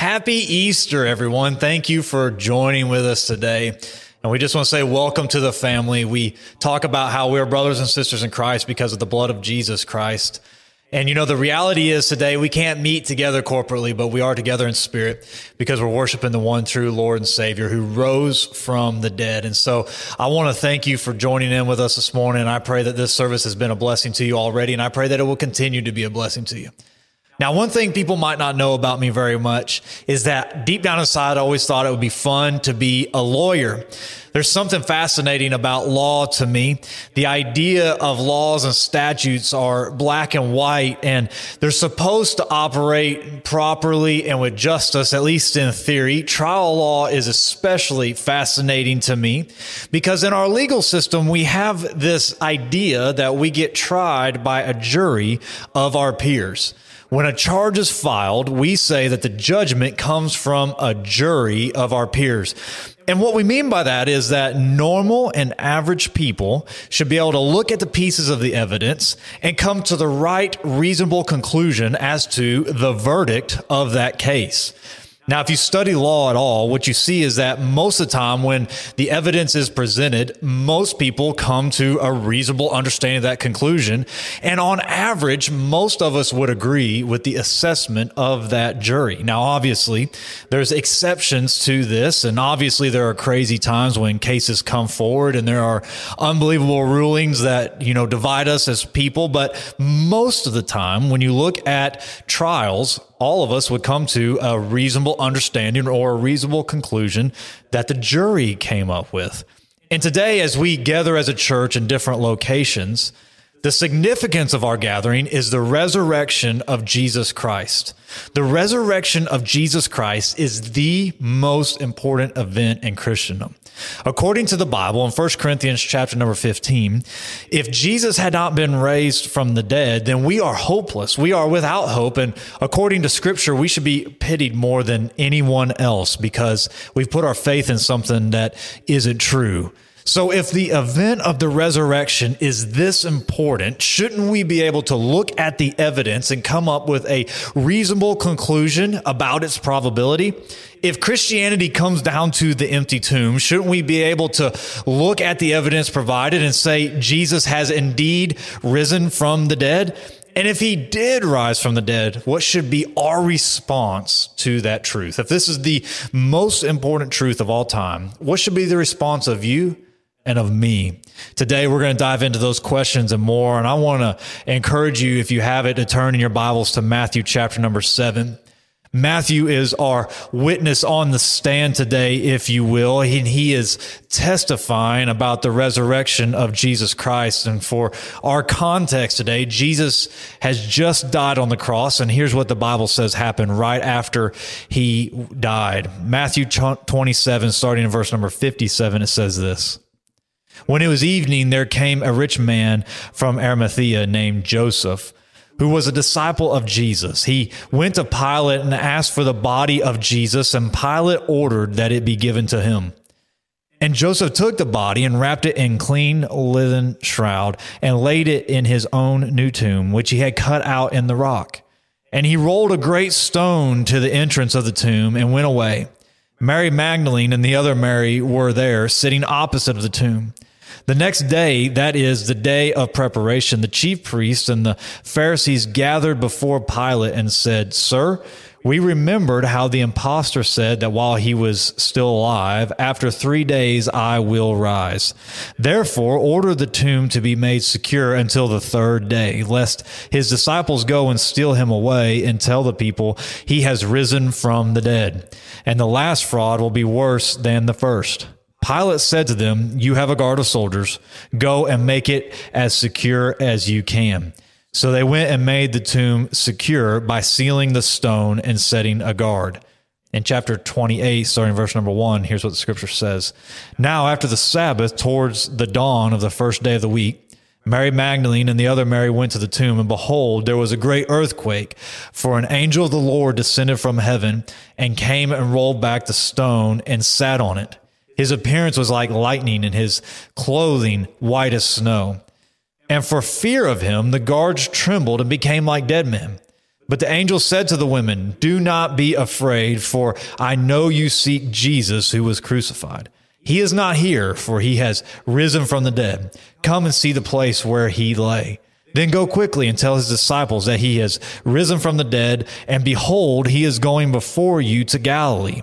Happy Easter, everyone. Thank you for joining with us today. And we just want to say welcome to the family. We talk about how we're brothers and sisters in Christ because of the blood of Jesus Christ. And you know, the reality is today we can't meet together corporately, but we are together in spirit because we're worshiping the one true Lord and Savior who rose from the dead. And so I want to thank you for joining in with us this morning. I pray that this service has been a blessing to you already. And I pray that it will continue to be a blessing to you. Now, one thing people might not know about me very much is that deep down inside, I always thought it would be fun to be a lawyer. There's something fascinating about law to me. The idea of laws and statutes are black and white, and they're supposed to operate properly and with justice, at least in theory. Trial law is especially fascinating to me because in our legal system, we have this idea that we get tried by a jury of our peers. When a charge is filed, we say that the judgment comes from a jury of our peers. And what we mean by that is that normal and average people should be able to look at the pieces of the evidence and come to the right reasonable conclusion as to the verdict of that case. Now, if you study law at all, what you see is that most of the time when the evidence is presented, most people come to a reasonable understanding of that conclusion. And on average, most of us would agree with the assessment of that jury. Now, obviously, there's exceptions to this. And obviously, there are crazy times when cases come forward and there are unbelievable rulings that, you know, divide us as people. But most of the time, when you look at trials, all of us would come to a reasonable understanding or a reasonable conclusion that the jury came up with. And today, as we gather as a church in different locations, the significance of our gathering is the resurrection of Jesus Christ. The resurrection of Jesus Christ is the most important event in Christendom. According to the Bible in 1 Corinthians chapter number 15, if Jesus had not been raised from the dead, then we are hopeless. We are without hope. And according to scripture, we should be pitied more than anyone else because we've put our faith in something that isn't true. So, if the event of the resurrection is this important, shouldn't we be able to look at the evidence and come up with a reasonable conclusion about its probability? If Christianity comes down to the empty tomb, shouldn't we be able to look at the evidence provided and say Jesus has indeed risen from the dead? And if he did rise from the dead, what should be our response to that truth? If this is the most important truth of all time, what should be the response of you and of me. Today, we're going to dive into those questions and more. And I want to encourage you, if you have it, to turn in your Bibles to Matthew chapter number seven. Matthew is our witness on the stand today, if you will, and he is testifying about the resurrection of Jesus Christ. And for our context today, Jesus has just died on the cross. And here's what the Bible says happened right after he died. Matthew 27, starting in verse number 57, it says this. When it was evening, there came a rich man from Arimathea named Joseph, who was a disciple of Jesus. He went to Pilate and asked for the body of Jesus, and Pilate ordered that it be given to him. And Joseph took the body and wrapped it in clean linen shroud and laid it in his own new tomb, which he had cut out in the rock. And he rolled a great stone to the entrance of the tomb and went away. Mary Magdalene and the other Mary were there, sitting opposite of the tomb. The next day, that is the day of preparation, the chief priests and the Pharisees gathered before Pilate and said, Sir, we remembered how the impostor said that while he was still alive, after three days I will rise. Therefore, order the tomb to be made secure until the third day, lest his disciples go and steal him away and tell the people he has risen from the dead. And the last fraud will be worse than the first. Pilate said to them, You have a guard of soldiers. Go and make it as secure as you can. So they went and made the tomb secure by sealing the stone and setting a guard. In chapter 28, starting verse number one, here's what the scripture says. Now, after the Sabbath, towards the dawn of the first day of the week, Mary Magdalene and the other Mary went to the tomb, and behold, there was a great earthquake, for an angel of the Lord descended from heaven and came and rolled back the stone and sat on it. His appearance was like lightning and his clothing white as snow. And for fear of him, the guards trembled and became like dead men. But the angel said to the women, Do not be afraid, for I know you seek Jesus who was crucified. He is not here, for he has risen from the dead. Come and see the place where he lay. Then go quickly and tell his disciples that he has risen from the dead, and behold, he is going before you to Galilee.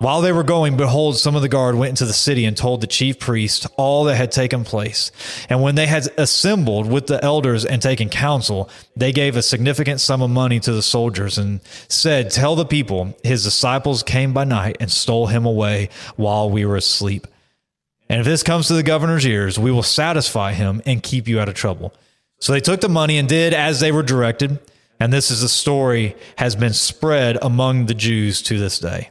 While they were going, behold, some of the guard went into the city and told the chief priest all that had taken place. And when they had assembled with the elders and taken counsel, they gave a significant sum of money to the soldiers and said, Tell the people, his disciples came by night and stole him away while we were asleep. And if this comes to the governor's ears, we will satisfy him and keep you out of trouble. So they took the money and did as they were directed. And this is the story has been spread among the Jews to this day.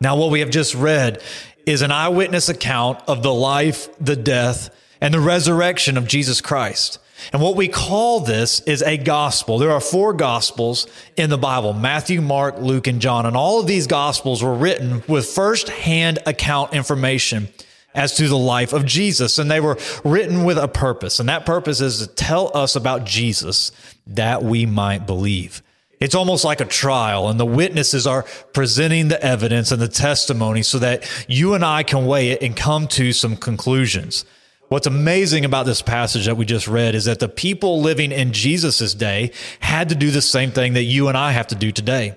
Now, what we have just read is an eyewitness account of the life, the death, and the resurrection of Jesus Christ. And what we call this is a gospel. There are four gospels in the Bible Matthew, Mark, Luke, and John. And all of these gospels were written with first hand account information as to the life of Jesus. And they were written with a purpose. And that purpose is to tell us about Jesus that we might believe. It's almost like a trial, and the witnesses are presenting the evidence and the testimony so that you and I can weigh it and come to some conclusions. What's amazing about this passage that we just read is that the people living in Jesus' day had to do the same thing that you and I have to do today.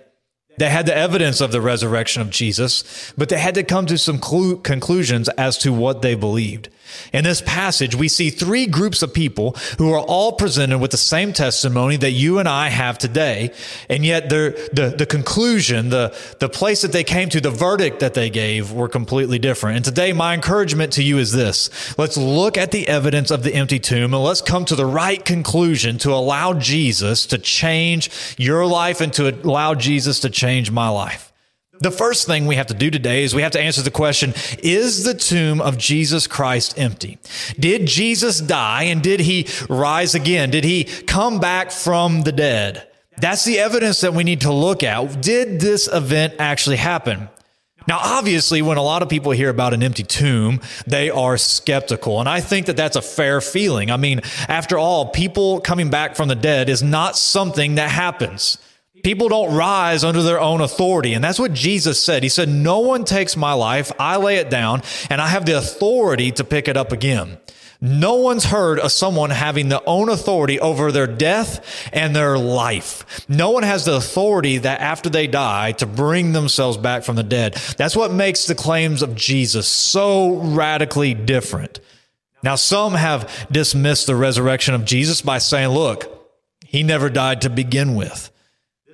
They had the evidence of the resurrection of Jesus, but they had to come to some clu- conclusions as to what they believed. In this passage, we see three groups of people who are all presented with the same testimony that you and I have today. And yet the, the conclusion, the, the place that they came to, the verdict that they gave were completely different. And today, my encouragement to you is this. Let's look at the evidence of the empty tomb and let's come to the right conclusion to allow Jesus to change your life and to allow Jesus to change my life. The first thing we have to do today is we have to answer the question, is the tomb of Jesus Christ empty? Did Jesus die and did he rise again? Did he come back from the dead? That's the evidence that we need to look at. Did this event actually happen? Now, obviously, when a lot of people hear about an empty tomb, they are skeptical. And I think that that's a fair feeling. I mean, after all, people coming back from the dead is not something that happens. People don't rise under their own authority. And that's what Jesus said. He said, No one takes my life. I lay it down and I have the authority to pick it up again. No one's heard of someone having the own authority over their death and their life. No one has the authority that after they die to bring themselves back from the dead. That's what makes the claims of Jesus so radically different. Now, some have dismissed the resurrection of Jesus by saying, look, he never died to begin with.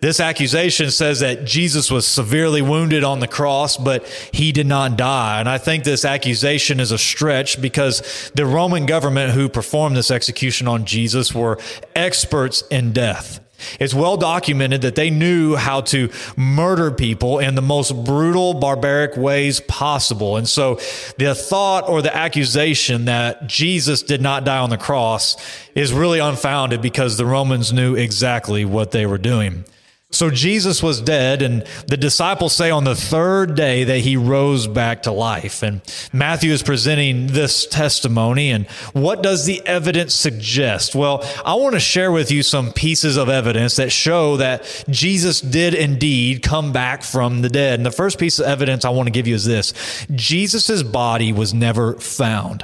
This accusation says that Jesus was severely wounded on the cross, but he did not die. And I think this accusation is a stretch because the Roman government who performed this execution on Jesus were experts in death. It's well documented that they knew how to murder people in the most brutal, barbaric ways possible. And so the thought or the accusation that Jesus did not die on the cross is really unfounded because the Romans knew exactly what they were doing. So Jesus was dead, and the disciples say on the third day that he rose back to life. And Matthew is presenting this testimony. And what does the evidence suggest? Well, I want to share with you some pieces of evidence that show that Jesus did indeed come back from the dead. And the first piece of evidence I want to give you is this Jesus' body was never found.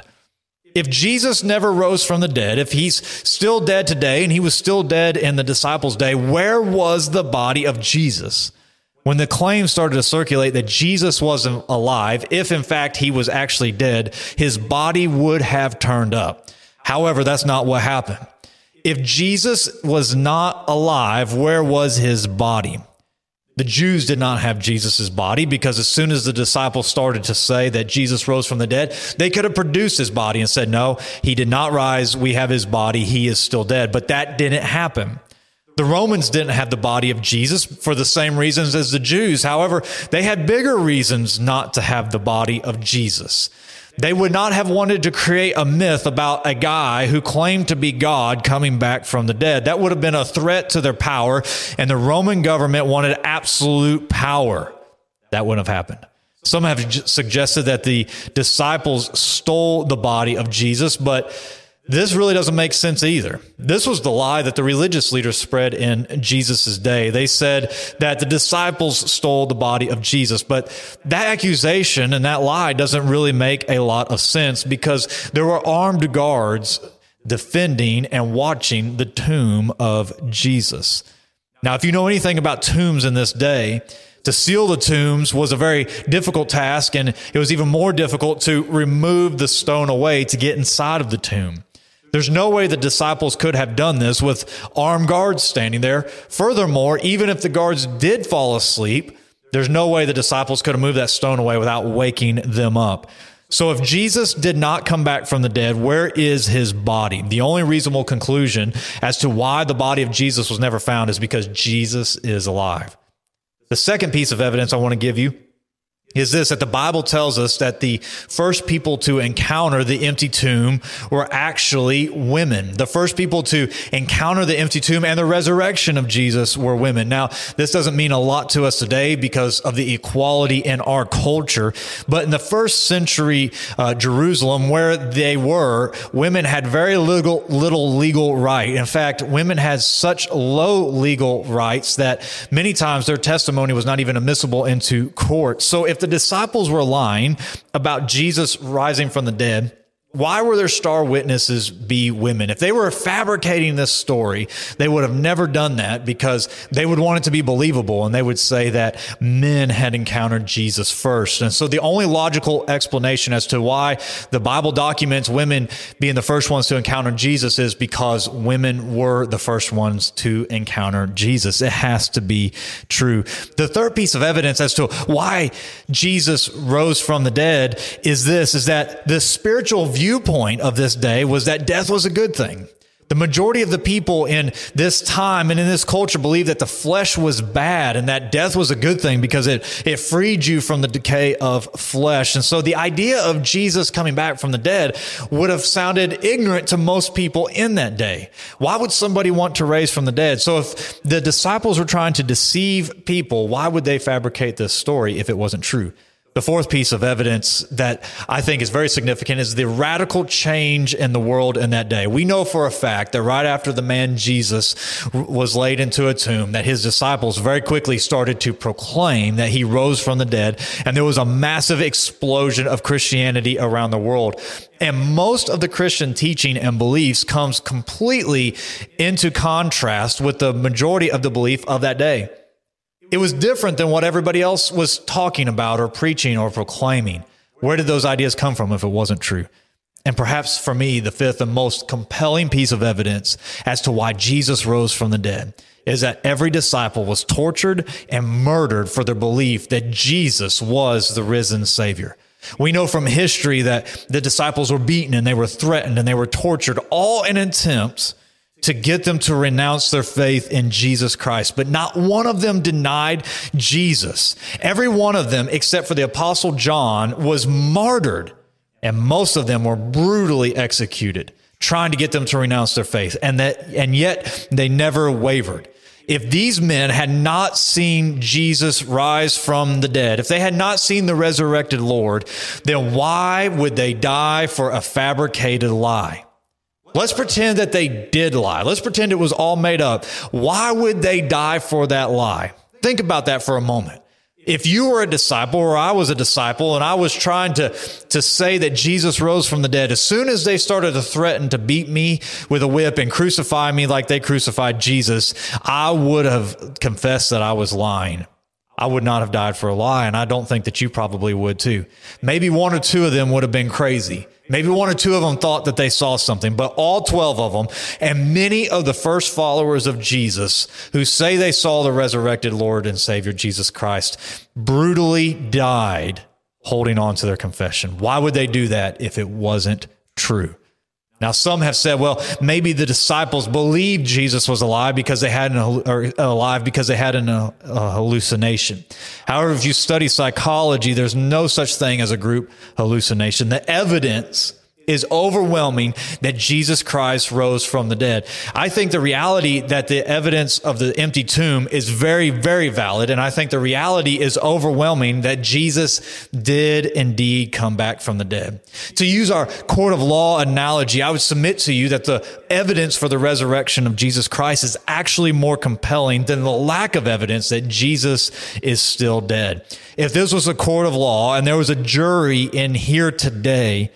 If Jesus never rose from the dead, if he's still dead today and he was still dead in the disciples' day, where was the body of Jesus? when the claim started to circulate that Jesus wasn't alive, if in fact he was actually dead, his body would have turned up. However, that's not what happened. If Jesus was not alive, where was his body? The Jews did not have Jesus' body because as soon as the disciples started to say that Jesus rose from the dead, they could have produced his body and said, No, he did not rise. We have his body. He is still dead. But that didn't happen. The Romans didn't have the body of Jesus for the same reasons as the Jews. However, they had bigger reasons not to have the body of Jesus. They would not have wanted to create a myth about a guy who claimed to be God coming back from the dead. That would have been a threat to their power, and the Roman government wanted absolute power. That wouldn't have happened. Some have suggested that the disciples stole the body of Jesus, but this really doesn't make sense either. This was the lie that the religious leaders spread in Jesus' day. They said that the disciples stole the body of Jesus, but that accusation and that lie doesn't really make a lot of sense because there were armed guards defending and watching the tomb of Jesus. Now, if you know anything about tombs in this day, to seal the tombs was a very difficult task, and it was even more difficult to remove the stone away to get inside of the tomb. There's no way the disciples could have done this with armed guards standing there. Furthermore, even if the guards did fall asleep, there's no way the disciples could have moved that stone away without waking them up. So if Jesus did not come back from the dead, where is his body? The only reasonable conclusion as to why the body of Jesus was never found is because Jesus is alive. The second piece of evidence I want to give you is this that the Bible tells us that the first people to encounter the empty tomb were actually women. The first people to encounter the empty tomb and the resurrection of Jesus were women. Now, this doesn't mean a lot to us today because of the equality in our culture, but in the first century uh, Jerusalem, where they were, women had very little, little legal right. In fact, women had such low legal rights that many times their testimony was not even admissible into court. So if the the disciples were lying about Jesus rising from the dead, why were their star witnesses be women? If they were fabricating this story, they would have never done that because they would want it to be believable and they would say that men had encountered Jesus first. And so the only logical explanation as to why the Bible documents women being the first ones to encounter Jesus is because women were the first ones to encounter Jesus. It has to be true. The third piece of evidence as to why Jesus rose from the dead is this, is that the spiritual view viewpoint of this day was that death was a good thing. The majority of the people in this time and in this culture believed that the flesh was bad and that death was a good thing because it, it freed you from the decay of flesh. And so the idea of Jesus coming back from the dead would have sounded ignorant to most people in that day. Why would somebody want to raise from the dead? So if the disciples were trying to deceive people, why would they fabricate this story if it wasn't true? The fourth piece of evidence that I think is very significant is the radical change in the world in that day. We know for a fact that right after the man Jesus was laid into a tomb, that his disciples very quickly started to proclaim that he rose from the dead. And there was a massive explosion of Christianity around the world. And most of the Christian teaching and beliefs comes completely into contrast with the majority of the belief of that day. It was different than what everybody else was talking about or preaching or proclaiming. Where did those ideas come from if it wasn't true? And perhaps for me, the fifth and most compelling piece of evidence as to why Jesus rose from the dead is that every disciple was tortured and murdered for their belief that Jesus was the risen Savior. We know from history that the disciples were beaten and they were threatened and they were tortured, all in attempts to get them to renounce their faith in Jesus Christ. But not one of them denied Jesus. Every one of them, except for the apostle John, was martyred and most of them were brutally executed, trying to get them to renounce their faith. And that, and yet they never wavered. If these men had not seen Jesus rise from the dead, if they had not seen the resurrected Lord, then why would they die for a fabricated lie? Let's pretend that they did lie. Let's pretend it was all made up. Why would they die for that lie? Think about that for a moment. If you were a disciple or I was a disciple and I was trying to, to say that Jesus rose from the dead, as soon as they started to threaten to beat me with a whip and crucify me like they crucified Jesus, I would have confessed that I was lying. I would not have died for a lie, and I don't think that you probably would too. Maybe one or two of them would have been crazy. Maybe one or two of them thought that they saw something, but all 12 of them and many of the first followers of Jesus who say they saw the resurrected Lord and Savior Jesus Christ brutally died holding on to their confession. Why would they do that if it wasn't true? Now, some have said, well, maybe the disciples believed Jesus was alive because they had an, or alive because they had an, a, a hallucination. However, if you study psychology, there's no such thing as a group hallucination. The evidence is overwhelming that Jesus Christ rose from the dead. I think the reality that the evidence of the empty tomb is very, very valid. And I think the reality is overwhelming that Jesus did indeed come back from the dead. To use our court of law analogy, I would submit to you that the evidence for the resurrection of Jesus Christ is actually more compelling than the lack of evidence that Jesus is still dead. If this was a court of law and there was a jury in here today,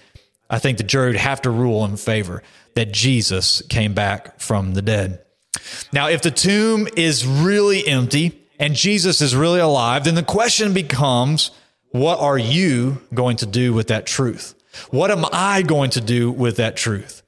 I think the jury would have to rule in favor that Jesus came back from the dead. Now, if the tomb is really empty and Jesus is really alive, then the question becomes what are you going to do with that truth? What am I going to do with that truth?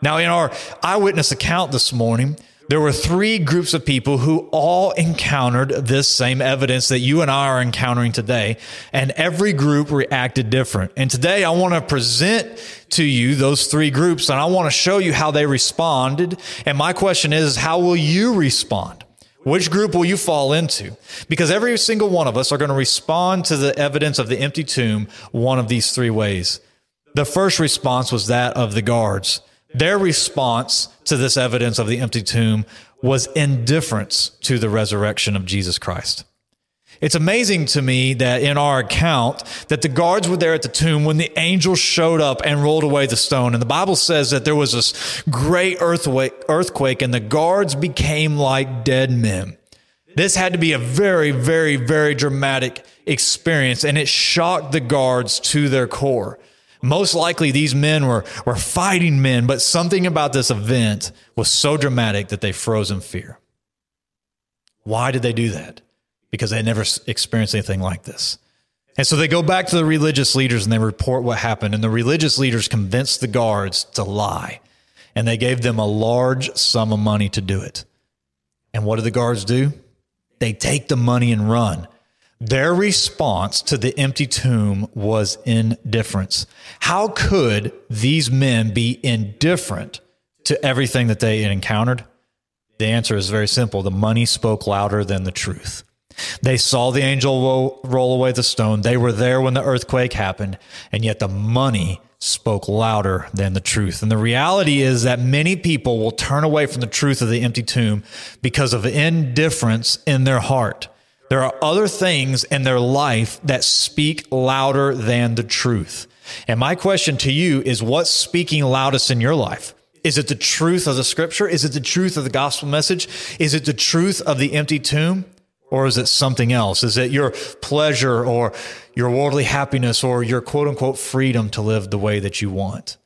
Now, in our eyewitness account this morning, there were three groups of people who all encountered this same evidence that you and I are encountering today, and every group reacted different. And today I want to present to you those three groups, and I want to show you how they responded. And my question is, how will you respond? Which group will you fall into? Because every single one of us are going to respond to the evidence of the empty tomb one of these three ways. The first response was that of the guards. Their response to this evidence of the empty tomb was indifference to the resurrection of Jesus Christ. It's amazing to me that in our account that the guards were there at the tomb when the angel showed up and rolled away the stone. And the Bible says that there was this great earthquake and the guards became like dead men. This had to be a very, very, very dramatic experience and it shocked the guards to their core. Most likely these men were, were fighting men, but something about this event was so dramatic that they froze in fear. Why did they do that? Because they had never experienced anything like this. And so they go back to the religious leaders and they report what happened. And the religious leaders convinced the guards to lie. And they gave them a large sum of money to do it. And what do the guards do? They take the money and run. Their response to the empty tomb was indifference. How could these men be indifferent to everything that they encountered? The answer is very simple. The money spoke louder than the truth. They saw the angel roll away the stone. They were there when the earthquake happened, and yet the money spoke louder than the truth. And the reality is that many people will turn away from the truth of the empty tomb because of indifference in their heart. There are other things in their life that speak louder than the truth. And my question to you is what's speaking loudest in your life? Is it the truth of the scripture? Is it the truth of the gospel message? Is it the truth of the empty tomb? Or is it something else? Is it your pleasure or your worldly happiness or your quote unquote freedom to live the way that you want?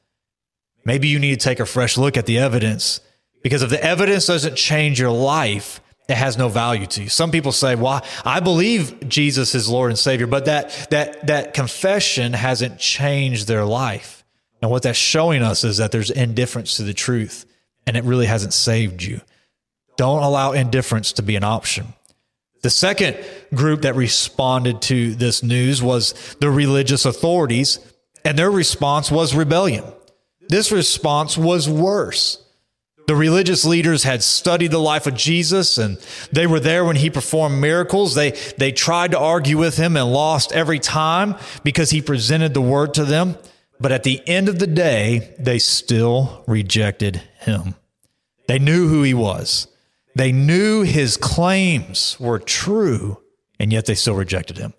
Maybe you need to take a fresh look at the evidence because if the evidence doesn't change your life, it has no value to you. Some people say, "Well, I believe Jesus is Lord and Savior," but that that that confession hasn't changed their life. And what that's showing us is that there's indifference to the truth, and it really hasn't saved you. Don't allow indifference to be an option. The second group that responded to this news was the religious authorities, and their response was rebellion. This response was worse. The religious leaders had studied the life of Jesus and they were there when he performed miracles. They, they tried to argue with him and lost every time because he presented the word to them. But at the end of the day, they still rejected him. They knew who he was. They knew his claims were true, and yet they still rejected him.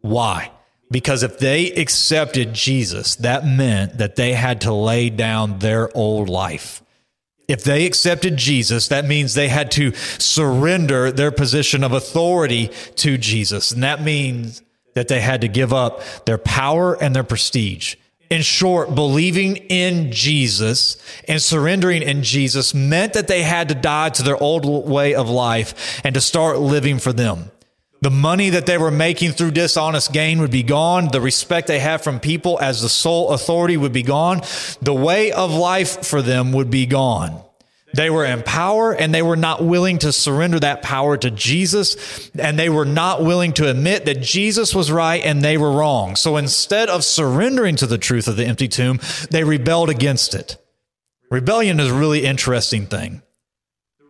Why? Because if they accepted Jesus, that meant that they had to lay down their old life. If they accepted Jesus, that means they had to surrender their position of authority to Jesus. And that means that they had to give up their power and their prestige. In short, believing in Jesus and surrendering in Jesus meant that they had to die to their old way of life and to start living for them. The money that they were making through dishonest gain would be gone. The respect they have from people as the sole authority would be gone. The way of life for them would be gone. They were in power and they were not willing to surrender that power to Jesus. And they were not willing to admit that Jesus was right and they were wrong. So instead of surrendering to the truth of the empty tomb, they rebelled against it. Rebellion is a really interesting thing.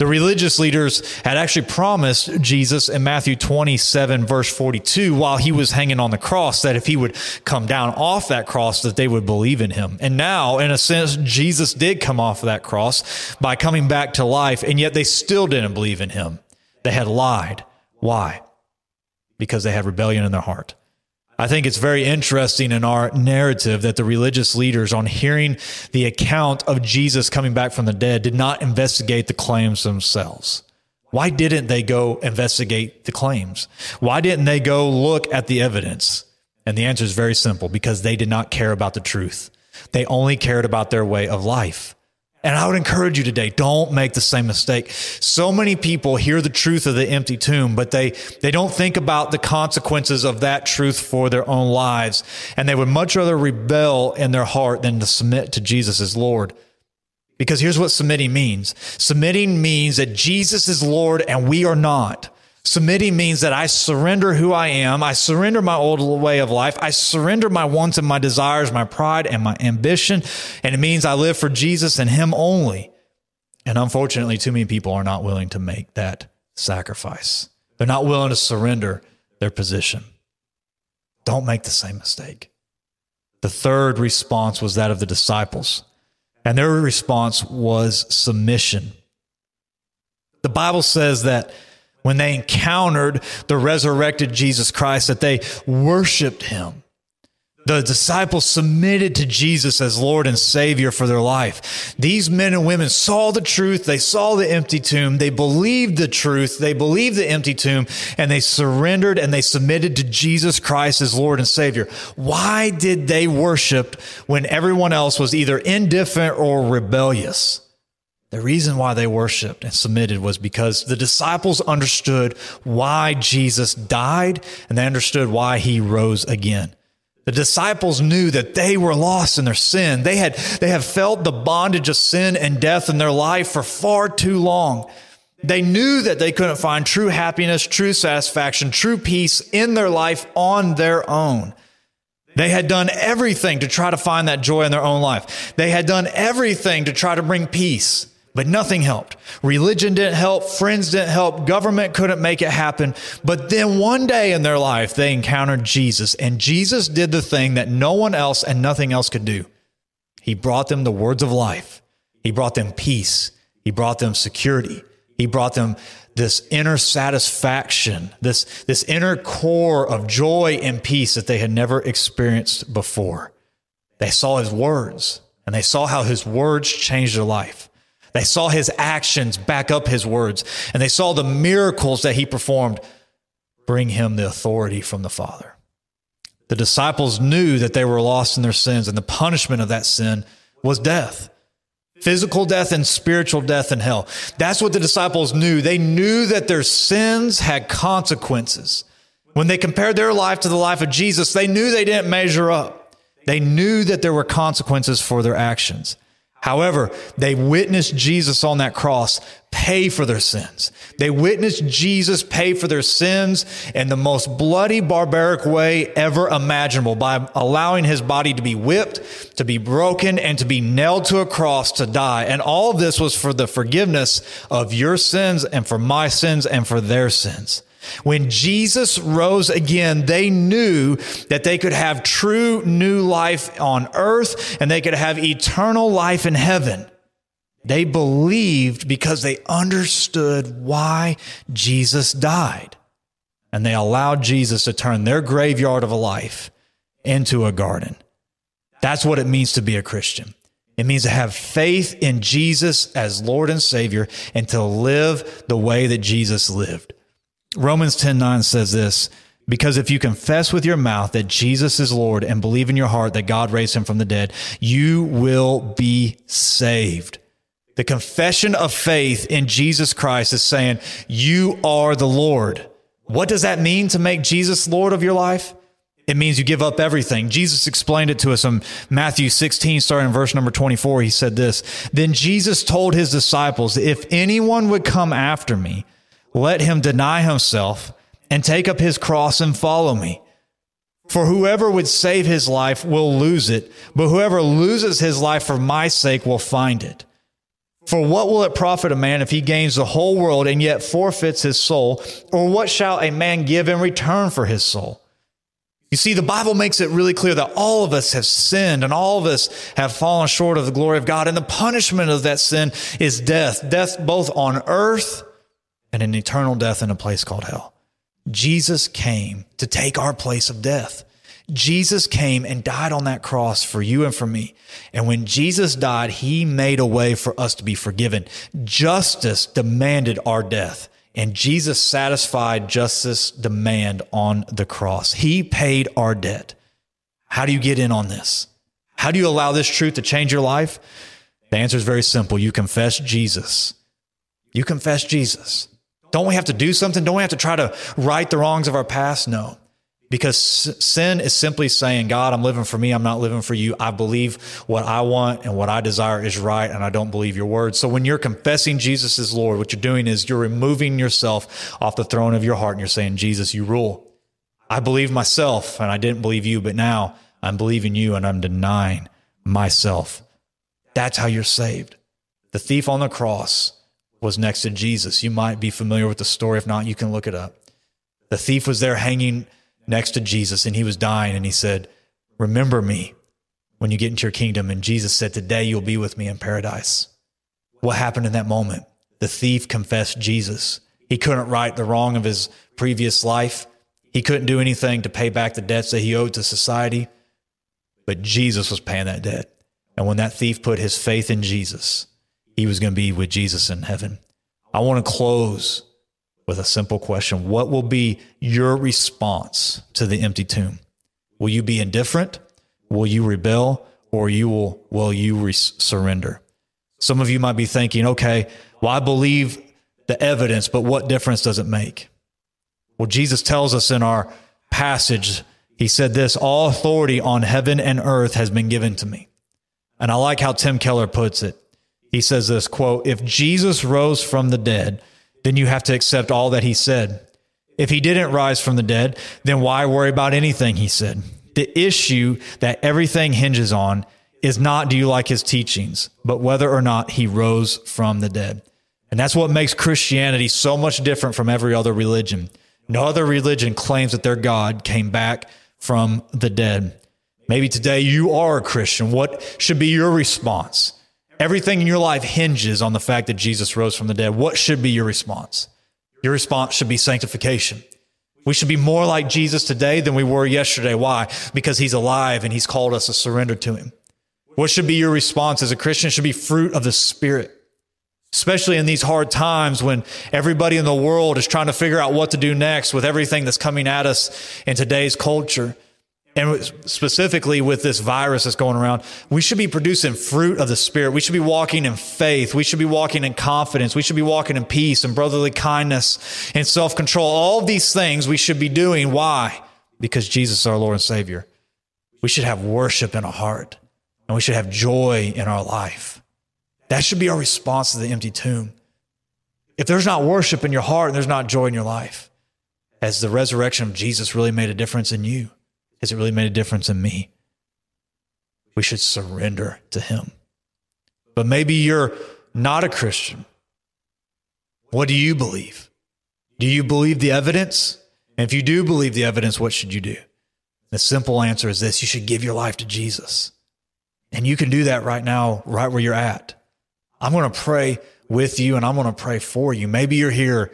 The religious leaders had actually promised Jesus in Matthew 27 verse 42 while he was hanging on the cross that if he would come down off that cross that they would believe in him. And now, in a sense, Jesus did come off of that cross by coming back to life and yet they still didn't believe in him. They had lied. Why? Because they had rebellion in their heart. I think it's very interesting in our narrative that the religious leaders, on hearing the account of Jesus coming back from the dead, did not investigate the claims themselves. Why didn't they go investigate the claims? Why didn't they go look at the evidence? And the answer is very simple because they did not care about the truth. They only cared about their way of life. And I would encourage you today, don't make the same mistake. So many people hear the truth of the empty tomb, but they, they don't think about the consequences of that truth for their own lives. And they would much rather rebel in their heart than to submit to Jesus as Lord. Because here's what submitting means. Submitting means that Jesus is Lord and we are not. Submitting means that I surrender who I am. I surrender my old way of life. I surrender my wants and my desires, my pride and my ambition. And it means I live for Jesus and Him only. And unfortunately, too many people are not willing to make that sacrifice. They're not willing to surrender their position. Don't make the same mistake. The third response was that of the disciples, and their response was submission. The Bible says that when they encountered the resurrected Jesus Christ, that they worshiped him. The disciples submitted to Jesus as Lord and Savior for their life. These men and women saw the truth. They saw the empty tomb. They believed the truth. They believed the empty tomb and they surrendered and they submitted to Jesus Christ as Lord and Savior. Why did they worship when everyone else was either indifferent or rebellious? The reason why they worshiped and submitted was because the disciples understood why Jesus died and they understood why he rose again. The disciples knew that they were lost in their sin. They had, they had felt the bondage of sin and death in their life for far too long. They knew that they couldn't find true happiness, true satisfaction, true peace in their life on their own. They had done everything to try to find that joy in their own life. They had done everything to try to bring peace. But nothing helped. Religion didn't help. Friends didn't help. Government couldn't make it happen. But then one day in their life, they encountered Jesus and Jesus did the thing that no one else and nothing else could do. He brought them the words of life. He brought them peace. He brought them security. He brought them this inner satisfaction, this, this inner core of joy and peace that they had never experienced before. They saw his words and they saw how his words changed their life. They saw his actions back up his words, and they saw the miracles that he performed bring him the authority from the Father. The disciples knew that they were lost in their sins, and the punishment of that sin was death physical death and spiritual death in hell. That's what the disciples knew. They knew that their sins had consequences. When they compared their life to the life of Jesus, they knew they didn't measure up. They knew that there were consequences for their actions. However, they witnessed Jesus on that cross pay for their sins. They witnessed Jesus pay for their sins in the most bloody, barbaric way ever imaginable by allowing his body to be whipped, to be broken, and to be nailed to a cross to die. And all of this was for the forgiveness of your sins and for my sins and for their sins. When Jesus rose again, they knew that they could have true new life on earth and they could have eternal life in heaven. They believed because they understood why Jesus died. And they allowed Jesus to turn their graveyard of a life into a garden. That's what it means to be a Christian. It means to have faith in Jesus as Lord and Savior and to live the way that Jesus lived. Romans 10 9 says this because if you confess with your mouth that Jesus is Lord and believe in your heart that God raised him from the dead, you will be saved. The confession of faith in Jesus Christ is saying, You are the Lord. What does that mean to make Jesus Lord of your life? It means you give up everything. Jesus explained it to us in Matthew 16, starting in verse number 24. He said this Then Jesus told his disciples, If anyone would come after me, let him deny himself and take up his cross and follow me. For whoever would save his life will lose it, but whoever loses his life for my sake will find it. For what will it profit a man if he gains the whole world and yet forfeits his soul? Or what shall a man give in return for his soul? You see, the Bible makes it really clear that all of us have sinned and all of us have fallen short of the glory of God. And the punishment of that sin is death, death both on earth and an eternal death in a place called hell. Jesus came to take our place of death. Jesus came and died on that cross for you and for me. And when Jesus died, he made a way for us to be forgiven. Justice demanded our death. And Jesus satisfied justice demand on the cross. He paid our debt. How do you get in on this? How do you allow this truth to change your life? The answer is very simple. You confess Jesus. You confess Jesus. Don't we have to do something? Don't we have to try to right the wrongs of our past? No. Because sin is simply saying, God, I'm living for me. I'm not living for you. I believe what I want and what I desire is right, and I don't believe your word. So when you're confessing Jesus as Lord, what you're doing is you're removing yourself off the throne of your heart and you're saying, Jesus, you rule. I believe myself and I didn't believe you, but now I'm believing you and I'm denying myself. That's how you're saved. The thief on the cross was next to Jesus. You might be familiar with the story. If not, you can look it up. The thief was there hanging next to Jesus and he was dying and he said, Remember me when you get into your kingdom. And Jesus said, Today you'll be with me in paradise. What happened in that moment? The thief confessed Jesus. He couldn't right the wrong of his previous life. He couldn't do anything to pay back the debts that he owed to society. But Jesus was paying that debt. And when that thief put his faith in Jesus, he was going to be with Jesus in heaven. I want to close with a simple question What will be your response to the empty tomb? Will you be indifferent? Will you rebel? Or you will, will you re- surrender? Some of you might be thinking, okay, well, I believe the evidence, but what difference does it make? Well, Jesus tells us in our passage, he said this all authority on heaven and earth has been given to me. And I like how Tim Keller puts it. He says this quote, if Jesus rose from the dead, then you have to accept all that he said. If he didn't rise from the dead, then why worry about anything he said? The issue that everything hinges on is not do you like his teachings, but whether or not he rose from the dead. And that's what makes Christianity so much different from every other religion. No other religion claims that their God came back from the dead. Maybe today you are a Christian. What should be your response? Everything in your life hinges on the fact that Jesus rose from the dead. What should be your response? Your response should be sanctification. We should be more like Jesus today than we were yesterday. Why? Because he's alive and he's called us to surrender to him. What should be your response as a Christian it should be fruit of the Spirit, especially in these hard times when everybody in the world is trying to figure out what to do next with everything that's coming at us in today's culture and specifically with this virus that's going around, we should be producing fruit of the Spirit. We should be walking in faith. We should be walking in confidence. We should be walking in peace and brotherly kindness and self control. All these things we should be doing. Why? Because Jesus is our Lord and Savior. We should have worship in our heart and we should have joy in our life. That should be our response to the empty tomb. If there's not worship in your heart and there's not joy in your life, has the resurrection of Jesus really made a difference in you? Has it really made a difference in me? We should surrender to Him. But maybe you're not a Christian. What do you believe? Do you believe the evidence? And if you do believe the evidence, what should you do? The simple answer is this you should give your life to Jesus. And you can do that right now, right where you're at. I'm going to pray with you and I'm going to pray for you. Maybe you're here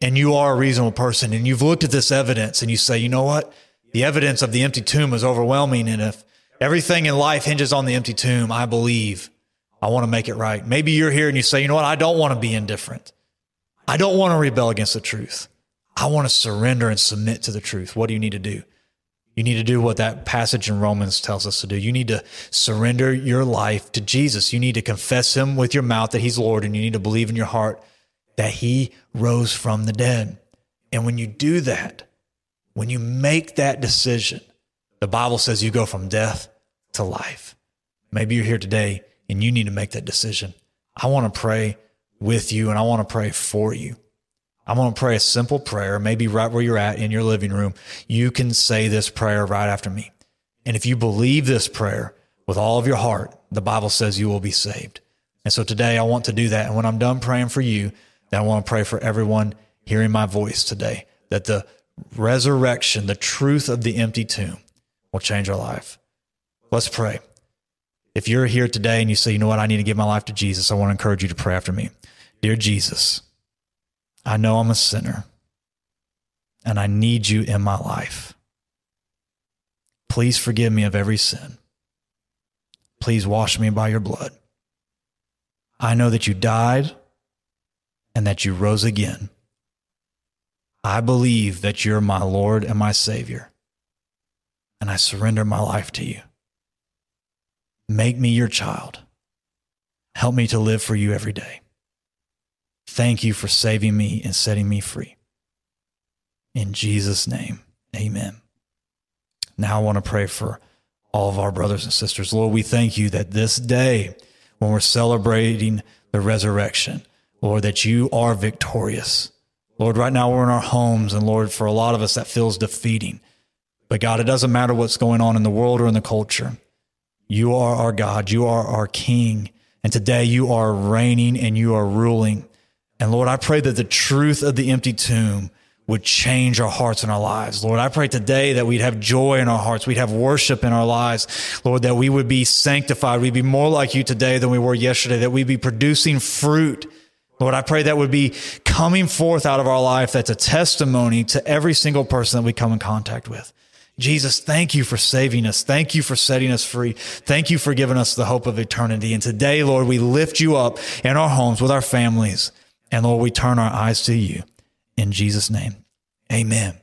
and you are a reasonable person and you've looked at this evidence and you say, you know what? The evidence of the empty tomb is overwhelming. And if everything in life hinges on the empty tomb, I believe I want to make it right. Maybe you're here and you say, you know what? I don't want to be indifferent. I don't want to rebel against the truth. I want to surrender and submit to the truth. What do you need to do? You need to do what that passage in Romans tells us to do. You need to surrender your life to Jesus. You need to confess him with your mouth that he's Lord, and you need to believe in your heart that he rose from the dead. And when you do that, when you make that decision, the Bible says you go from death to life. Maybe you're here today and you need to make that decision. I want to pray with you and I want to pray for you. I want to pray a simple prayer, maybe right where you're at in your living room. You can say this prayer right after me. And if you believe this prayer with all of your heart, the Bible says you will be saved. And so today I want to do that. And when I'm done praying for you, then I want to pray for everyone hearing my voice today that the resurrection, the truth of the empty tomb will change our life. Let's pray. If you're here today and you say, you know what, I need to give my life to Jesus, I want to encourage you to pray after me. Dear Jesus, I know I'm a sinner and I need you in my life. Please forgive me of every sin. Please wash me by your blood. I know that you died and that you rose again. I believe that you're my Lord and my Savior, and I surrender my life to you. Make me your child. Help me to live for you every day. Thank you for saving me and setting me free. In Jesus' name, amen. Now I want to pray for all of our brothers and sisters. Lord, we thank you that this day, when we're celebrating the resurrection, Lord, that you are victorious. Lord, right now we're in our homes, and Lord, for a lot of us, that feels defeating. But God, it doesn't matter what's going on in the world or in the culture. You are our God. You are our King. And today you are reigning and you are ruling. And Lord, I pray that the truth of the empty tomb would change our hearts and our lives. Lord, I pray today that we'd have joy in our hearts. We'd have worship in our lives. Lord, that we would be sanctified. We'd be more like you today than we were yesterday, that we'd be producing fruit. Lord, I pray that would be coming forth out of our life. That's a testimony to every single person that we come in contact with. Jesus, thank you for saving us. Thank you for setting us free. Thank you for giving us the hope of eternity. And today, Lord, we lift you up in our homes with our families. And Lord, we turn our eyes to you. In Jesus' name, amen.